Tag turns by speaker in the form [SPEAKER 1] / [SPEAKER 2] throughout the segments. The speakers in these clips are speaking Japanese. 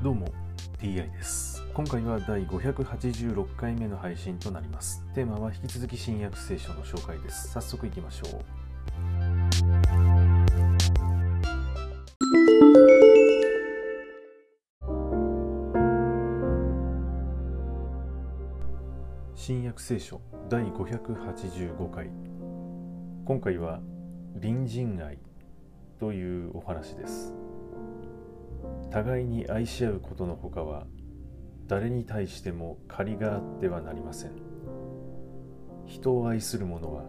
[SPEAKER 1] どうも TI です。今回は第586回目の配信となります。テーマは引き続き新約聖書の紹介です。早速いきましょう。新約聖書第585回。今回は隣人愛というお話です。互いに愛し合うことのほかは誰に対しても借りがあってはなりません。人を愛する者は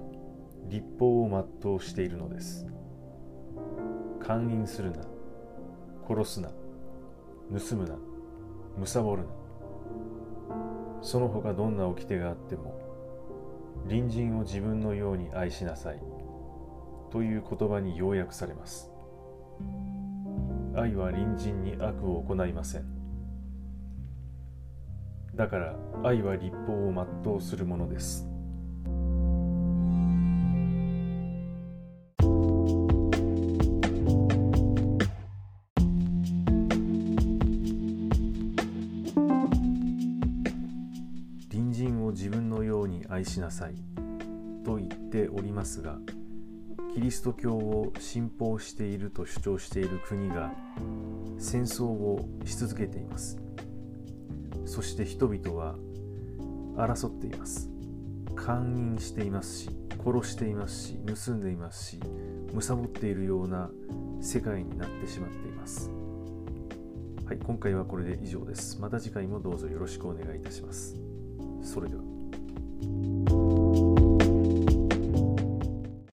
[SPEAKER 1] 立法を全うしているのです。勧誘するな。殺すな。盗むな。貪るな。その他どんな掟があっても隣人を自分のように愛しなさい。という言葉に要約されます。愛は隣人に悪を行いません。だから愛は立法を全うするものです。隣人を自分のように愛しなさいと言っておりますがキリスト教を信奉していると主張している国が戦争をし続けています。そして人々は争っています。勧誘していますし殺していますし盗んでいますし貪っているような世界になってしまっています。はい今回はこれで以上です。また次回もどうぞよろしくお願いいたします。それでは。